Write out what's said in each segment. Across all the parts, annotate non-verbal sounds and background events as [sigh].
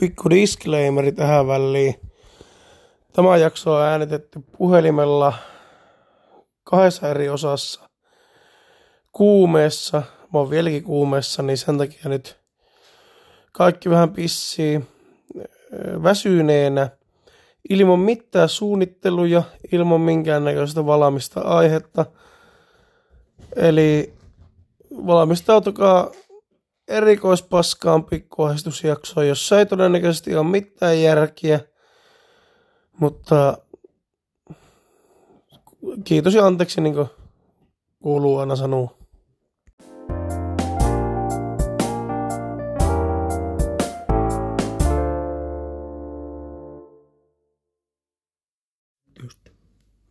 pikku disclaimeri tähän väliin. Tämä jakso on äänitetty puhelimella kahdessa eri osassa. Kuumeessa, mä oon vieläkin kuumeessa, niin sen takia nyt kaikki vähän pissii väsyneenä, ilman mitään suunnitteluja, ilman minkäännäköistä valmista aihetta. Eli valmistautukaa erikoispaskaan pikkuahdistusjaksoon, jossa ei todennäköisesti ole mitään järkiä, mutta kiitos ja anteeksi, niin kuin kuuluu aina sanoa. Just.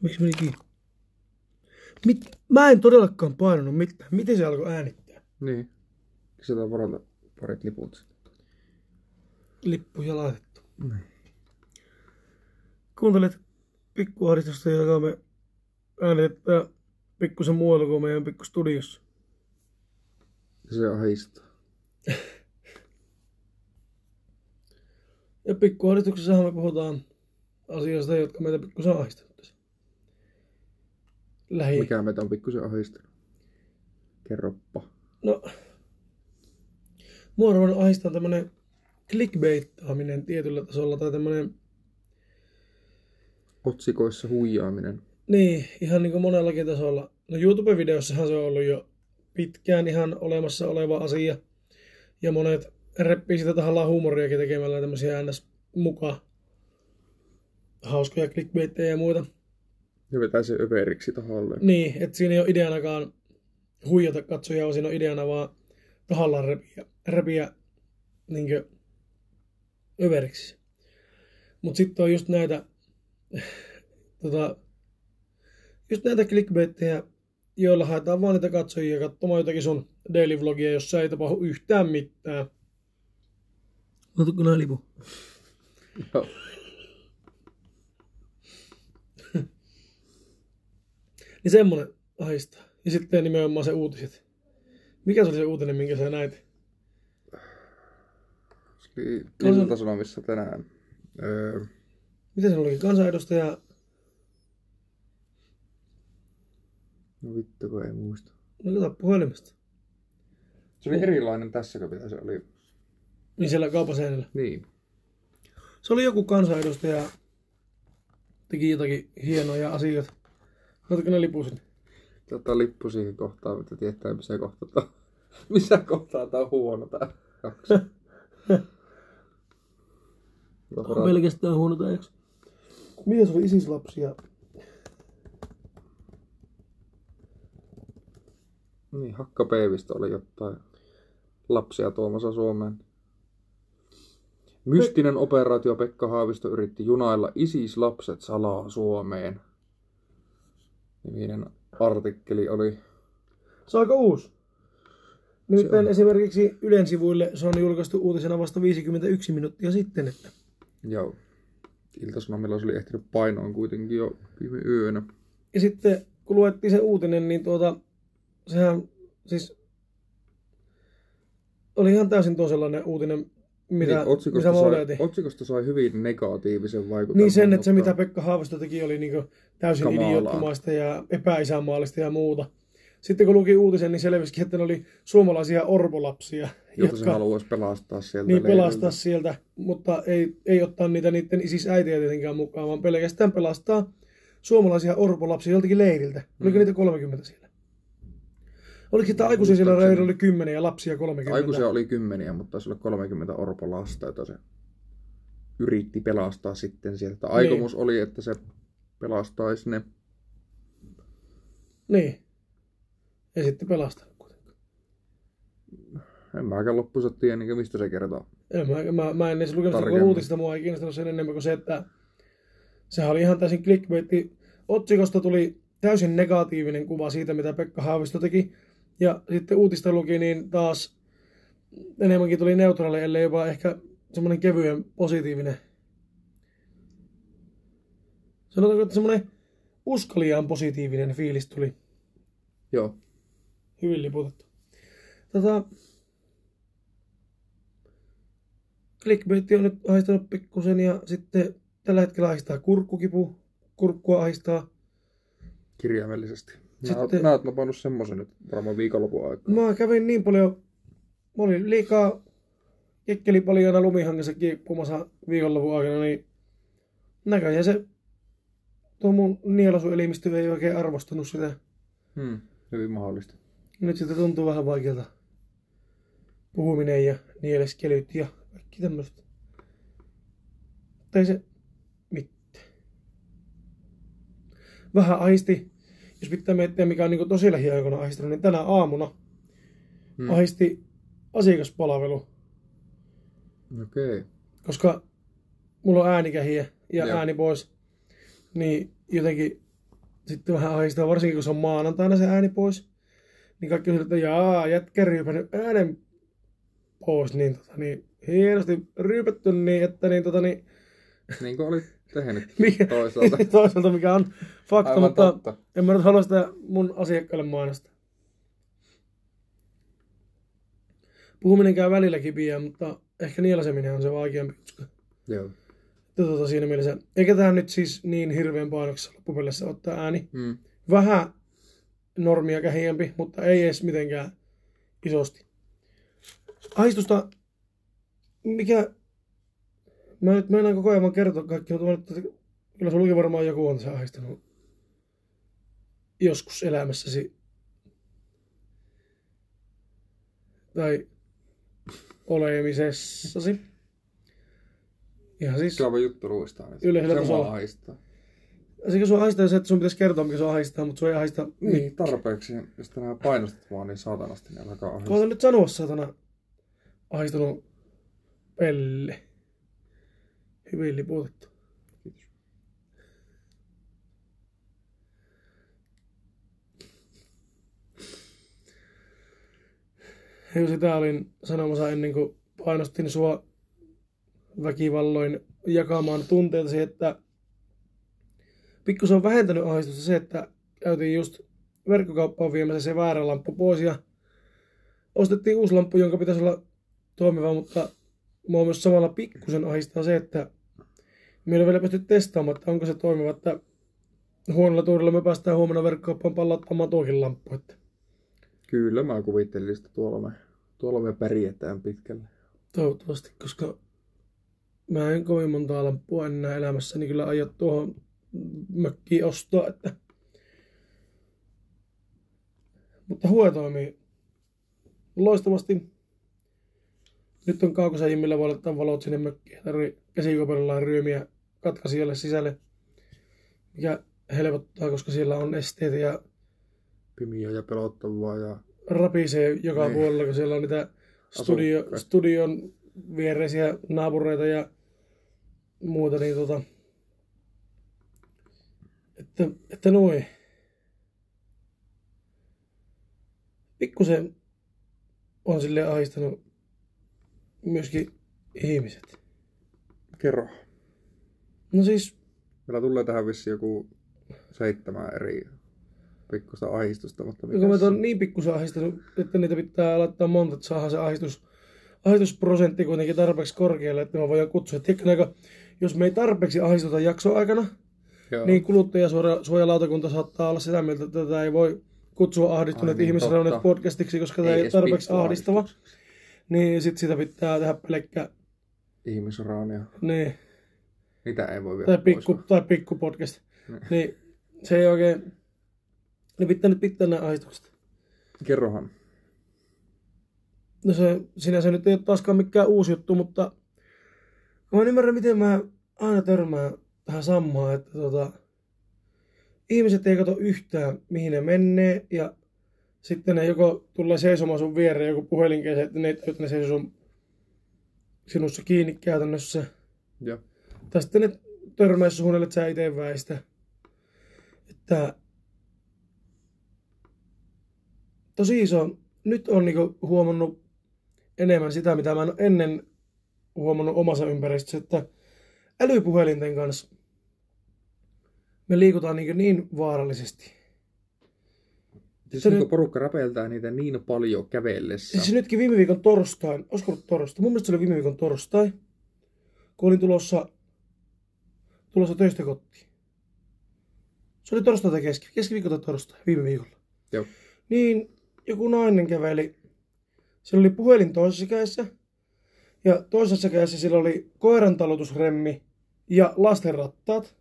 Miksi meni kiinni? Mit? Mä en todellakaan painanut mitään. Miten se alkoi äänittää? Niin. Sitä varata parit liput. Lippuja laitettu. Kuuntelet pikkuahdistusta, joka me äänitetään pikkusen muualla kuin meidän pikkustudiossa. Se ahistaa. [laughs] Ja pikkuahdistuksessahan me puhutaan asioista, jotka meitä pikkusen ahdistavat. tässä. Lähi... Mikä meitä on pikkusen ahistanut? Kerroppa. No, mua on ahistaa tämmönen clickbaittaaminen tietyllä tasolla tai tämmönen, Otsikoissa huijaaminen. niin, ihan niin kuin monellakin tasolla. No YouTube-videossahan se on ollut jo pitkään ihan olemassa oleva asia. Ja monet reppii sitä tahallaan huumoriakin tekemällä tämmöisiä ns. muka hauskoja clickbaittejä ja muita. Ja vetää se överiksi tahalleen. Niin, että siinä ei ole ideanakaan huijata katsojaa, vaan siinä on ideana vaan tahallaan repiä, repiä niinkö överiksi. Mut sitten on just näitä, [laughs] tota, just näitä clickbaittejä, joilla haetaan vaan niitä katsojia katsomaan jotakin sun daily vlogia, jossa ei tapahdu yhtään mitään. Otatko nää lipu? Joo. [laughs] Niin semmonen ahistaa. Ja sitten nimenomaan se uutiset. Mikä se oli se uutinen, minkä sä näit? Se oli Ilta-Sanomissa tänään. Öö, Miten se oli? Kansanedustaja no vittu, kun ei muista. No kato puhelimesta. Se oli erilainen tässä, kun mitä se oli. Niin siellä kaupan seinällä. Niin. Se oli joku kansanedustaja, teki jotakin hienoja asioita. Otatko ne lipusin? Tota lippu siihen kohtaan, mitä tietää, missä kohtaa tää, [laughs] missä kohtaa tää on huono tää kaksi. On pelkästään huono täjäksi. Mitä se oli isislapsia? Niin, Hakka Peivistä oli jotain lapsia tuomassa Suomeen. Mystinen operaatio Pekka Haavisto yritti junailla ISIS-lapset salaa Suomeen. Niminen artikkeli oli. Se on aika uusi. Nimittäin esimerkiksi Ylen sivuille se on julkaistu uutisena vasta 51 minuuttia sitten. Että Joo. Ilta-Sanomilla se oli ehtinyt painoon kuitenkin jo viime yönä. Ja sitten kun luettiin se uutinen, niin tuota, sehän siis oli ihan täysin toisenlainen uutinen, mitä, niin, mitä otsikosta, mä sai, otsikosta sai hyvin negatiivisen vaikutelman. Niin sen, että se mitä Pekka Haavisto teki oli niin täysin Kamalaa. ja epäisänmaallista ja muuta. Sitten kun luki uutisen, niin selvisikin, että ne oli suomalaisia orpolapsia, jota se jotka haluaisi pelastaa sieltä niin leiriltä. pelastaa sieltä, mutta ei, ei ottaa niitä niiden isis äitiä tietenkään mukaan, vaan pelkästään pelastaa suomalaisia orpolapsia joltakin leiriltä. Oliko Mm. niitä 30 siellä? Oliko että aikuisia siellä leirillä oli 10 ja lapsia 30? Aikuisia oli kymmeniä, mutta taisi olla 30 orpolasta, jota se yritti pelastaa sitten sieltä. Aikomus Niin. oli, että se pelastaisi ne. Niin. Ja sitten pelastanut kuitenkaan. En mäkään loppuunsa tiedä, niin mistä se kertoo. En, mä, mä, mä en edes lukenut sitä uutista, mua ei kiinnostanut sen enemmän kuin se, että sehän oli ihan täysin clickbaitti. Otsikosta tuli täysin negatiivinen kuva siitä, mitä Pekka Haavisto teki. Ja sitten uutista luki, niin taas enemmänkin tuli neutraali, ellei jopa ehkä semmoinen kevyen positiivinen. Sanotaanko, että semmoinen uskaliaan positiivinen fiilis tuli. Joo. Hyvin liputettu. Tota, clickbait on nyt ahdistanut pikkusen ja sitten tällä hetkellä ahistaa kurkkukipu. Kurkkua ahistaa. Kirjaimellisesti. Mä, Sitten- Sitten... mä oot napannut semmosen nyt varmaan viikonlopun aikaa. Mä kävin niin paljon, mä olin liikaa kekkeli paljon lumihangessa kiippumassa viikonlopun aikana, niin näköjään se tuo mun nielasuelimistö ei oikein arvostanut sitä. Hmm. Hyvin mahdollista. Nyt sitten tuntuu vähän vaikealta puhuminen ja nieleskelyt ja kaikki tämmöiset. Tai se mitään. Vähän aisti, jos pitää miettiä mikä on niin tosi lähiaikoina aistanut, niin tänä aamuna Hmm. aisti asiakaspalvelu, Okei. Okay. koska mulla on äänikähiä ja Joo. ääni pois, niin jotenkin sitten vähän ahistaa, varsinkin kun se on maanantaina se ääni pois, niin kaikki on että jaa, jätkä ryypännyt äänen pois, niin, tota, niin hienosti ryypätty niin, että niin, tota, niin, Niin kuin olit tehnyt mikä, toisaalta. [laughs] toisaalta mikä on fakta, Aivan mutta totta. en mä nyt halua sitä mun asiakkaille mainostaa. Puhuminen käy välillä kipiä, mutta ehkä nielaseminen on se vaikeampi. Joo. että tota, siinä mielessä, eikä tämä nyt siis niin hirveän painoksessa loppupelissä ottaa ääni. Hmm. Vähän normia kähiämpi, mutta ei edes mitenkään isosti. Aistusta, mikä... Mä nyt meinaan koko ajan vaan kertoa kaikki, mutta nyt, kyllä sullakin varmaan joku on se ahistanut joskus elämässäsi. Tai olemisessasi. Ihan siis... Kyllä vaan juttu luistaa. Niin Yleisellä se tasolla. ahistaa. Sekä sua haistaa se, että sun pitäisi kertoa, mikä sua haistaa, mutta sua ei haista Niin, tarpeeksi. Jos tänään painostat vaan niin saatanasti, niin alkaa ahistaa. Koita nyt sanoa, saatana, ahistunut pelle. Hyvin liputettu. Kiitos. Ja sitä olin sanomassa ennen kuin painostin sua väkivalloin jakamaan tunteitasi, että pikkusen on vähentänyt ahdistusta se, että käytiin just verkkokauppaan viemässä se väärä lamppu pois ja ostettiin uusi lamppu, jonka pitäisi olla toimiva, mutta mua myös samalla pikkusen ahistaa se, että me ei ole vielä pysty testaamaan, että onko se toimiva, että huonolla tuurilla me päästään huomenna verkkokauppaan pallauttamaan tuokin lamppu. Että Kyllä mä kuvittelin sitä tuolla me, tuolla me pärjätään pitkälle. Toivottavasti, koska mä en kovin montaa lamppua enää elämässäni kyllä aio tuohon mökkiin ostaa, että... Mutta huo toimii loistavasti. Nyt on kaukosen millä voi laittaa valot sinne mökkiin. Tarvii käsikopelilla ryömiä katkaisijalle sisälle, mikä helpottaa, koska siellä on esteitä ja Pimiä ja pelottavaa ja rapisee joka Niin. puolella, kun siellä on niitä studio, studion viereisiä naapureita ja muuta, niin tota, että, että noin. Pikkusen on sille ahistanut myöskin ihmiset. kerro. No siis, Meillä tulee tähän vissi joku seitsemän eri pikkusta ahistusta, mutta kun mitäs? mä on niin pikkusen ahistanut, että niitä pitää laittaa monta, että saadaan se ahdistus, ahdistusprosentti kuitenkin tarpeeksi korkealle, että mä voidaan kutsua. Tiedätkö, jos me ei tarpeeksi ahdistuta jakson aikana, Joo. niin kuluttajasuojalautakunta saattaa olla sitä mieltä, että tätä ei voi kutsua ahdistuneet Ai niin, ihmisraunet podcastiksi, koska tämä ei ole tarpeeksi ahdistava. Niin sit sitä pitää tehdä pelkkä, Ihmisraania. niin, Niitä ei voi vielä tai pois. pikku, tai pikku podcast. Niin. Niin se ei oikein, niin pitää nyt pitää nämä ahdistukset. Kerrohan. No se sinänsä nyt ei ole taaskaan mikään uusi juttu, mutta mä en ymmärrä, miten mä aina törmään tähän samaan, että tota, ihmiset ei kato yhtään, mihin ne menee, ja sitten ne joko tulee seisomaan sun viereen joku puhelinkeise, että ne, että ne seisoo sun, sinussa kiinni käytännössä. Joo. Tai sitten ne törmää suunnille, että sä itse väistä. Että tosi iso. Nyt on niinku huomannut enemmän sitä, mitä mä en ennen huomannut omassa ympäristössä, että älypuhelinten kanssa me liikutaan niin, niin vaarallisesti. Siis Se niin nyt- porukka räpeltää niitä niin paljon kävellessä. Siis nytkin viime viikon torstain, olisiko ollut torstai? Mun mielestä se oli viime viikon torstai. kun olin tulossa, tulossa töistä kotiin. Se oli torstai tai keski, keskiviikko tai torstai, viime viikolla. Joo. Niin joku nainen käveli. Sillä oli puhelin toisessa kädessä. Ja toisessa kädessä sillä oli koiran talutusremmi ja lastenrattaat.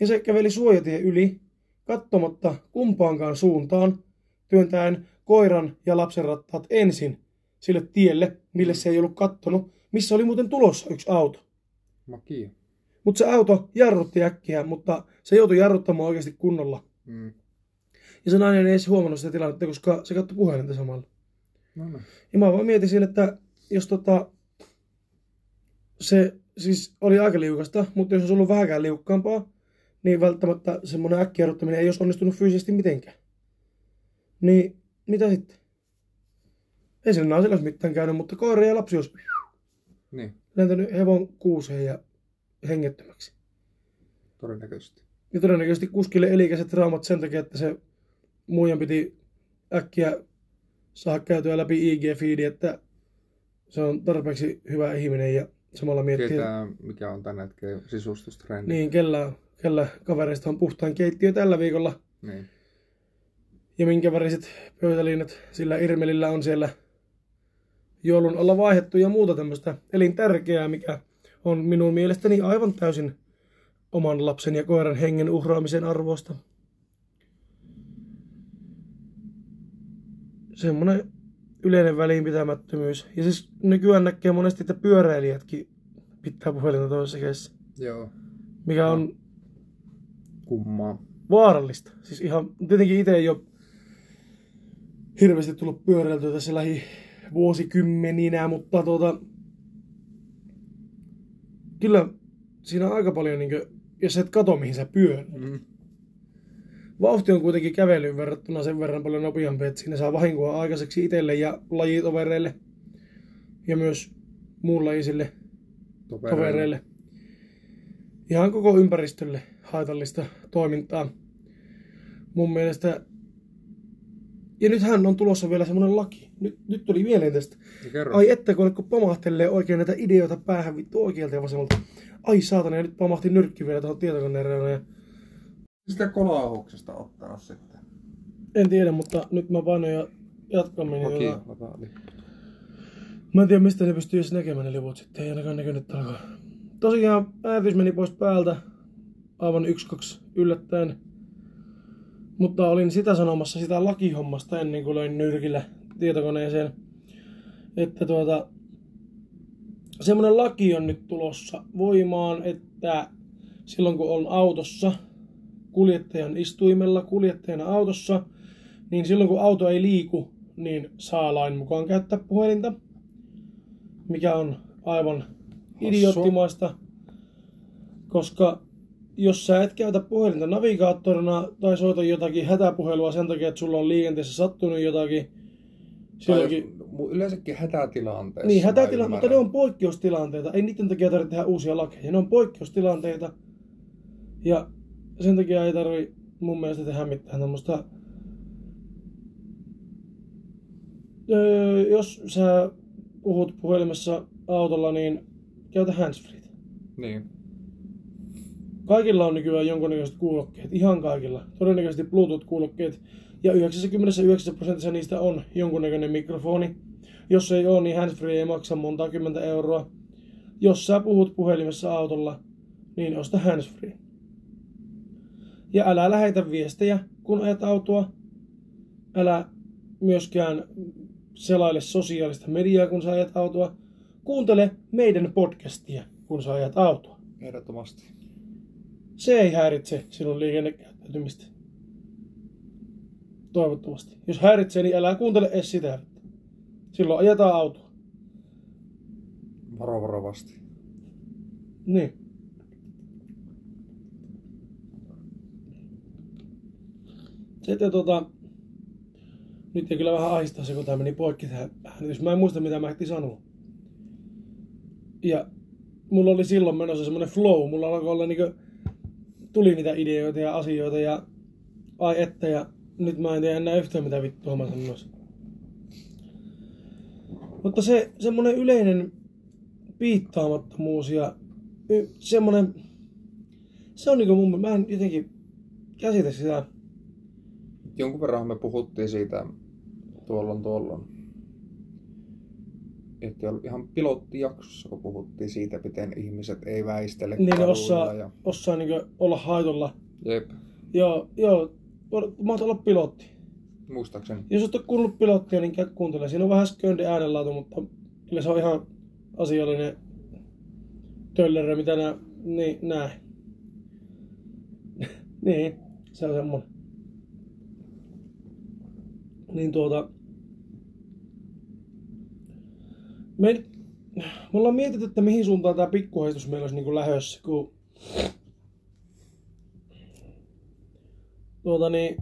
Ja se käveli suojatien yli, katsomatta kumpaankaan suuntaan, työntäen koiran ja lapsen rattaat ensin sille tielle, mille se ei ollut kattonut, missä oli muuten tulossa yksi auto. Makia. Mutta se auto jarrutti äkkiä, mutta se joutui jarruttamaan oikeasti kunnolla. Mm. Ja se nainen ei edes huomannut sitä tilannetta, koska se katsoi puhelinta samalla. No, no. Ja mä vaan mietin siinä, että jos tota, se siis oli aika liukasta, mutta jos olisi ollut vähänkään liukkaampaa, niin välttämättä semmoinen äkkijarruttaminen ei olisi onnistunut fyysisesti mitenkään. Niin mitä sitten? Ei sillä naisella olisi mitään käynyt, mutta koira ja lapsi olisi Niin, lentänyt hevon kuuseen ja hengettömäksi. todennäköisesti. Ja todennäköisesti kuskille elikäiset traumat sen takia, että se muijan piti äkkiä saada käytyä läpi IG-feedi, että se on tarpeeksi hyvä ihminen ja samalla miettii, että Tietää, mikä on tänä hetken sisustustrendi. niin, kellä, kellä kavereista on puhtaan keittiö tällä viikolla niin. ja minkä väriset pöytäliinat sillä Irmelillä on siellä joulun alla vaihdettu ja muuta tämmöistä elintärkeää, mikä on minun mielestäni aivan täysin oman lapsen ja koiran hengen uhraamisen arvosta. Semmoinen yleinen välinpitämättömyys. Ja siis nykyään näkee monesti, että pyöräilijätkin pitää puhelinta toisessa kädessä, Joo, mikä on kummaa. vaarallista. Siis ihan, tietenkin itse ei ole hirveästi tullut pyöräiltyä tässä lähi vuosikymmeninä, mutta tuota, kyllä siinä on aika paljon, niin kuin, jos et kato mihin sä pyöräät. Mm. Vauhti on kuitenkin kävelyyn verrattuna sen verran paljon nopeampi, että siinä saa vahinkoa aikaiseksi itselle ja lajitovereille ja myös muunlajisille tovereille. Ihan koko ympäristölle haitallista toimintaa. Mun mielestä. Ja nythän on tulossa vielä semmonen laki. Nyt, nyt tuli mieleen tästä. Kerro. Ai että kun kun pamahtelee oikein näitä ideoita päähän vittu oikealta ja vasemmalta. Ai saatana, ja nyt pamahti nyrkki vielä tuohon tietokoneen reunaan. Ja Sitä kolauksesta ottanut sitten. en tiedä, mutta nyt mä painoin ja jatkamme. Niin Okei, lataa lippu. Mä en tiedä mistä ne pystyy edes näkemään ne liput sitten. Ei ainakaan näkynyt alkaa. Tosiaan äänitys meni pois päältä. Aivan yksi, kaksi yllättäen. Mutta olin sitä sanomassa sitä lakihommasta ennen kuin löin nyrkillä tietokoneeseen. Että tuota, semmoinen laki on nyt tulossa voimaan, että silloin kun on autossa, kuljettajan istuimella, kuljettajana autossa, niin silloin kun auto ei liiku, niin saa lain mukaan käyttää puhelinta, mikä on aivan idioottimaista, koska jos sä et käytä puhelinta navigaattorina tai soita jotakin hätäpuhelua sen takia, että sulla on liikenteessä sattunut jotakin, silloinkin, mu- yleensäkin hätätilanteessa. niin mä hätätila, mutta ne on poikkeustilanteita. Ei niiden takia tarvitse tehdä uusia lakeja. Ne on poikkeustilanteita. Ja sen takia ei tarvi mun mielestä tehdä mitään tämmöistä... Öö, jos sä puhut puhelimessa autolla, niin käytä handsfreet. Niin. Kaikilla on nykyään jonkunnäköiset kuulokkeet, ihan kaikilla. Todennäköisesti Bluetooth-kuulokkeet. Ja 99 prosentissa niistä on jonkunnäköinen mikrofoni. Jos ei ole, niin handsfree ei maksa monta kymmentä euroa. Jos sä puhut puhelimessa autolla, niin osta handsfree. Ja älä lähetä viestejä, kun ajat autoa. Älä myöskään selaile sosiaalista mediaa, kun sä ajat autoa. Kuuntele meidän podcastia, kun sä ajat autoa. Ehdottomasti. Se ei häiritse sinun liikennekäyttäytymistä. Toivottavasti. Jos häiritsee, niin älä kuuntele edes sitä. Silloin ajetaan autoa. Varo varovasti. Niin. Sitten tota... Nyt ei kyllä vähän ahistaa se, kun tämä meni poikki tähän äänitys. Mä en muista, mitä mä ehtin sanoa. Ja mulla oli silloin menossa semmonen flow. Mulla alkoi olla niinku... Tuli niitä ideoita ja asioita ja... Ai että ja... Nyt mä en tiedä enää yhtään mitä vittua mä sanoisin. Mutta se semmonen yleinen piittaamattomuus ja y- semmonen, se on niinku mun, mä en jotenkin käsitä sitä. Jonkun verran me puhuttiin siitä tuollon tuollon. Että oli ihan pilottijaksossa, kun puhuttiin siitä, miten ihmiset ei väistele Niin ne kaduilla osaa, ja... osaa niinku olla haitolla. Jep, Joo, joo, mahtaa olla pilotti. muistaakseni. Jos et ole kuullut pilottia, niin käy kuuntele. Siinä on vähän sköndi äänenlaatu, mutta kyllä se on ihan asiallinen töllerö, mitä nää, niin, näin. [laughs] niin, se on semmonen. Niin tuota... Me, me ollaan mietitty, että mihin suuntaan tämä pikkuhaistus meillä olisi niin lähössä, kun... Tuota niin,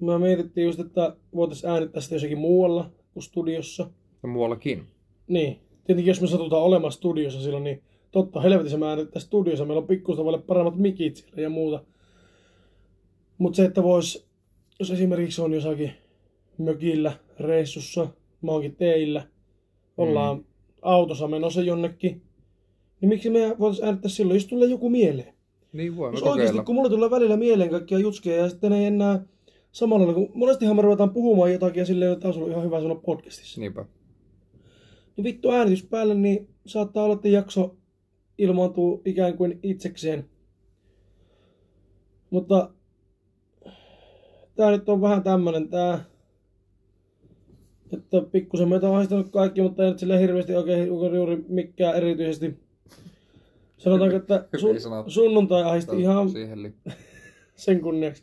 me mietittiin just, että voitaisiin äänittää sitä jossakin muualla kuin studiossa. Ja muuallakin. Niin. Tietenkin jos me satutaan olemaan studiossa silloin, niin totta helvetissä me äänittää studiossa. Meillä on pikkuista paljon paremmat mikit siellä ja muuta. Mutta se, että vois, jos esimerkiksi on jossakin mökillä, reissussa, mä oonkin teillä, ollaan mm. autossa menossa jonnekin, niin miksi me voitaisiin äänittää silloin, jos tulee joku mieleen? Niin voimme Jos oikeasti, kun mulle tulee välillä mieleen kaikkia jutskeja ja sitten ei enää samalla kun monestihan me ruvetaan puhumaan jotakin ja silleen, että olisi ollut ihan hyvä sanoa podcastissa. Niinpä. Niin vittu äänitys päälle, niin saattaa olla, että jakso ilmaantuu ikään kuin itsekseen. Mutta tää nyt on vähän tämmönen tää, että pikkusen meitä on haistanut kaikki, mutta ei nyt sille hirveästi oikein juuri mikään erityisesti. Sanotaanko, että sun, sunnuntai ahisti ihan [laughs] sen kunniaksi.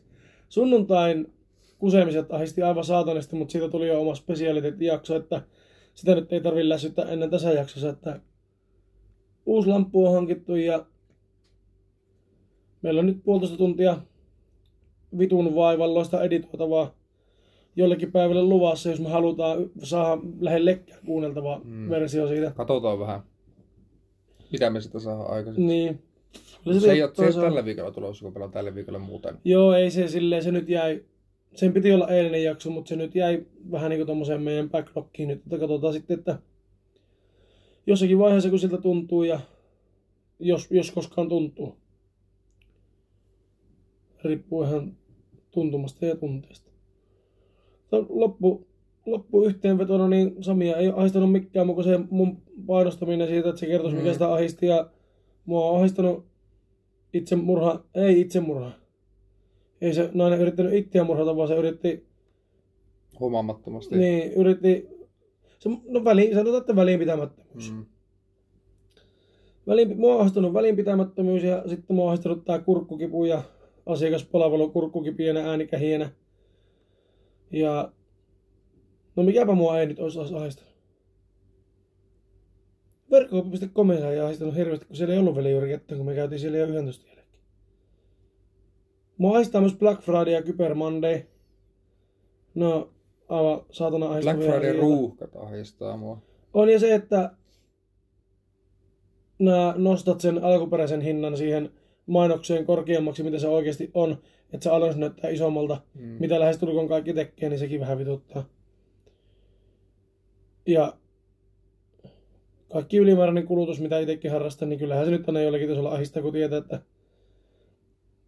Sunnuntain kusemiset ahisti aivan saatanasti, mutta siitä tuli jo oma spesialiteettijakso, että sitä nyt ei tarvitse lässyttää ennen tässä jaksossa, että uusi lamppu on hankittu ja meillä on nyt puolitoista tuntia vitun vaivalloista editoitavaa jollekin päivälle luvassa, jos me halutaan saada lekkää kuunneltava Mm. versio siitä. Katsotaan vähän, mitä me sitä saadaan aikaisemmin. Niin. Se, se ei ole, se ei ole tällä viikolla tulossa, kun pelaa tällä viikolla muuten. Joo, ei se silleen, se nyt jäi, sen piti olla eilinen jakso, mutta se nyt jäi vähän niin kuin meidän backlogkiin nyt, että katsotaan sitten, että jossakin vaiheessa kun siltä tuntuu ja jos, jos koskaan tuntuu. Riippuu ihan tuntumasta ja tunteesta. Loppu, loppu yhteenvetona, niin Samia ei ahistanut mikään muu kuin se mun painostaminen siitä, että se kertoisi mikä Mm. sitä ahisti ja mua on ahistanut itsemurha, ei itsemurha. Ei se nainen yrittänyt itseä murhata, vaan se yritti, Huomaamattomasti. niin, yritti, se, no väliin, sanotaan, että välinpitämättömyys. Mm. Väliin, mua on ahdistanut välinpitämättömyys ja sitten mua on ahdistanut tää kurkkukipu ja asiakaspalvelu kurkkukipienä äänikähienä. Ja no mikäpä mua ei nyt olisi ahdistanut. Verkkokauppa.com ei ahdistanut hirveästi, kun siellä ei ollut vielä juuri ketään, kun me käytiin siellä jo 11 jälkeen. Mua ahdistaa myös Black Friday ja Kyber Monday. No, aivan saatana Black ahdistavia Friday asioita. ruuhkat ahdistaa mua. On ja se, että nää nostat sen alkuperäisen hinnan siihen mainokseen korkeammaksi, mitä se oikeasti on, että se alennus näyttää isommalta, Mm. mitä lähestulkoon kaikki tekee, niin sekin vähän vituttaa. Ja kaikki ylimääräinen kulutus, mitä itsekin harrastan, niin kyllähän se nyt aina jollakin tasolla ahistaa, kun tietää, että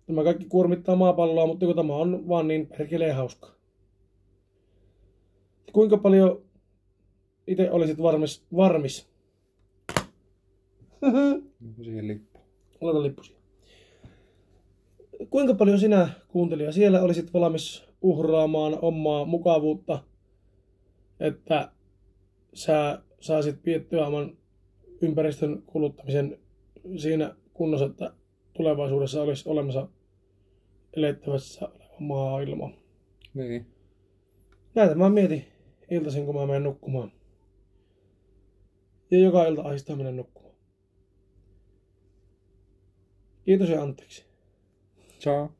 tämä kaikki kuormittaa maapalloa, mutta kun tämä on vaan niin perkeleen hauska. Kuinka paljon itse olisit varmis, varmis [laughs] Siihen lippu. Laita lippusia. Kuinka paljon sinä, kuuntelija, siellä olisit valmis uhraamaan omaa mukavuutta, että sä saisit piettyä oman ympäristön kuluttamisen siinä kunnossa, että tulevaisuudessa olisi olemassa elettävässä oleva maailma. Niin. Näitä mä mietin iltaisin, kun mä menen nukkumaan. Ja joka ilta ahistaa mennä nukkumaan. Kiitos ja anteeksi. Ciao.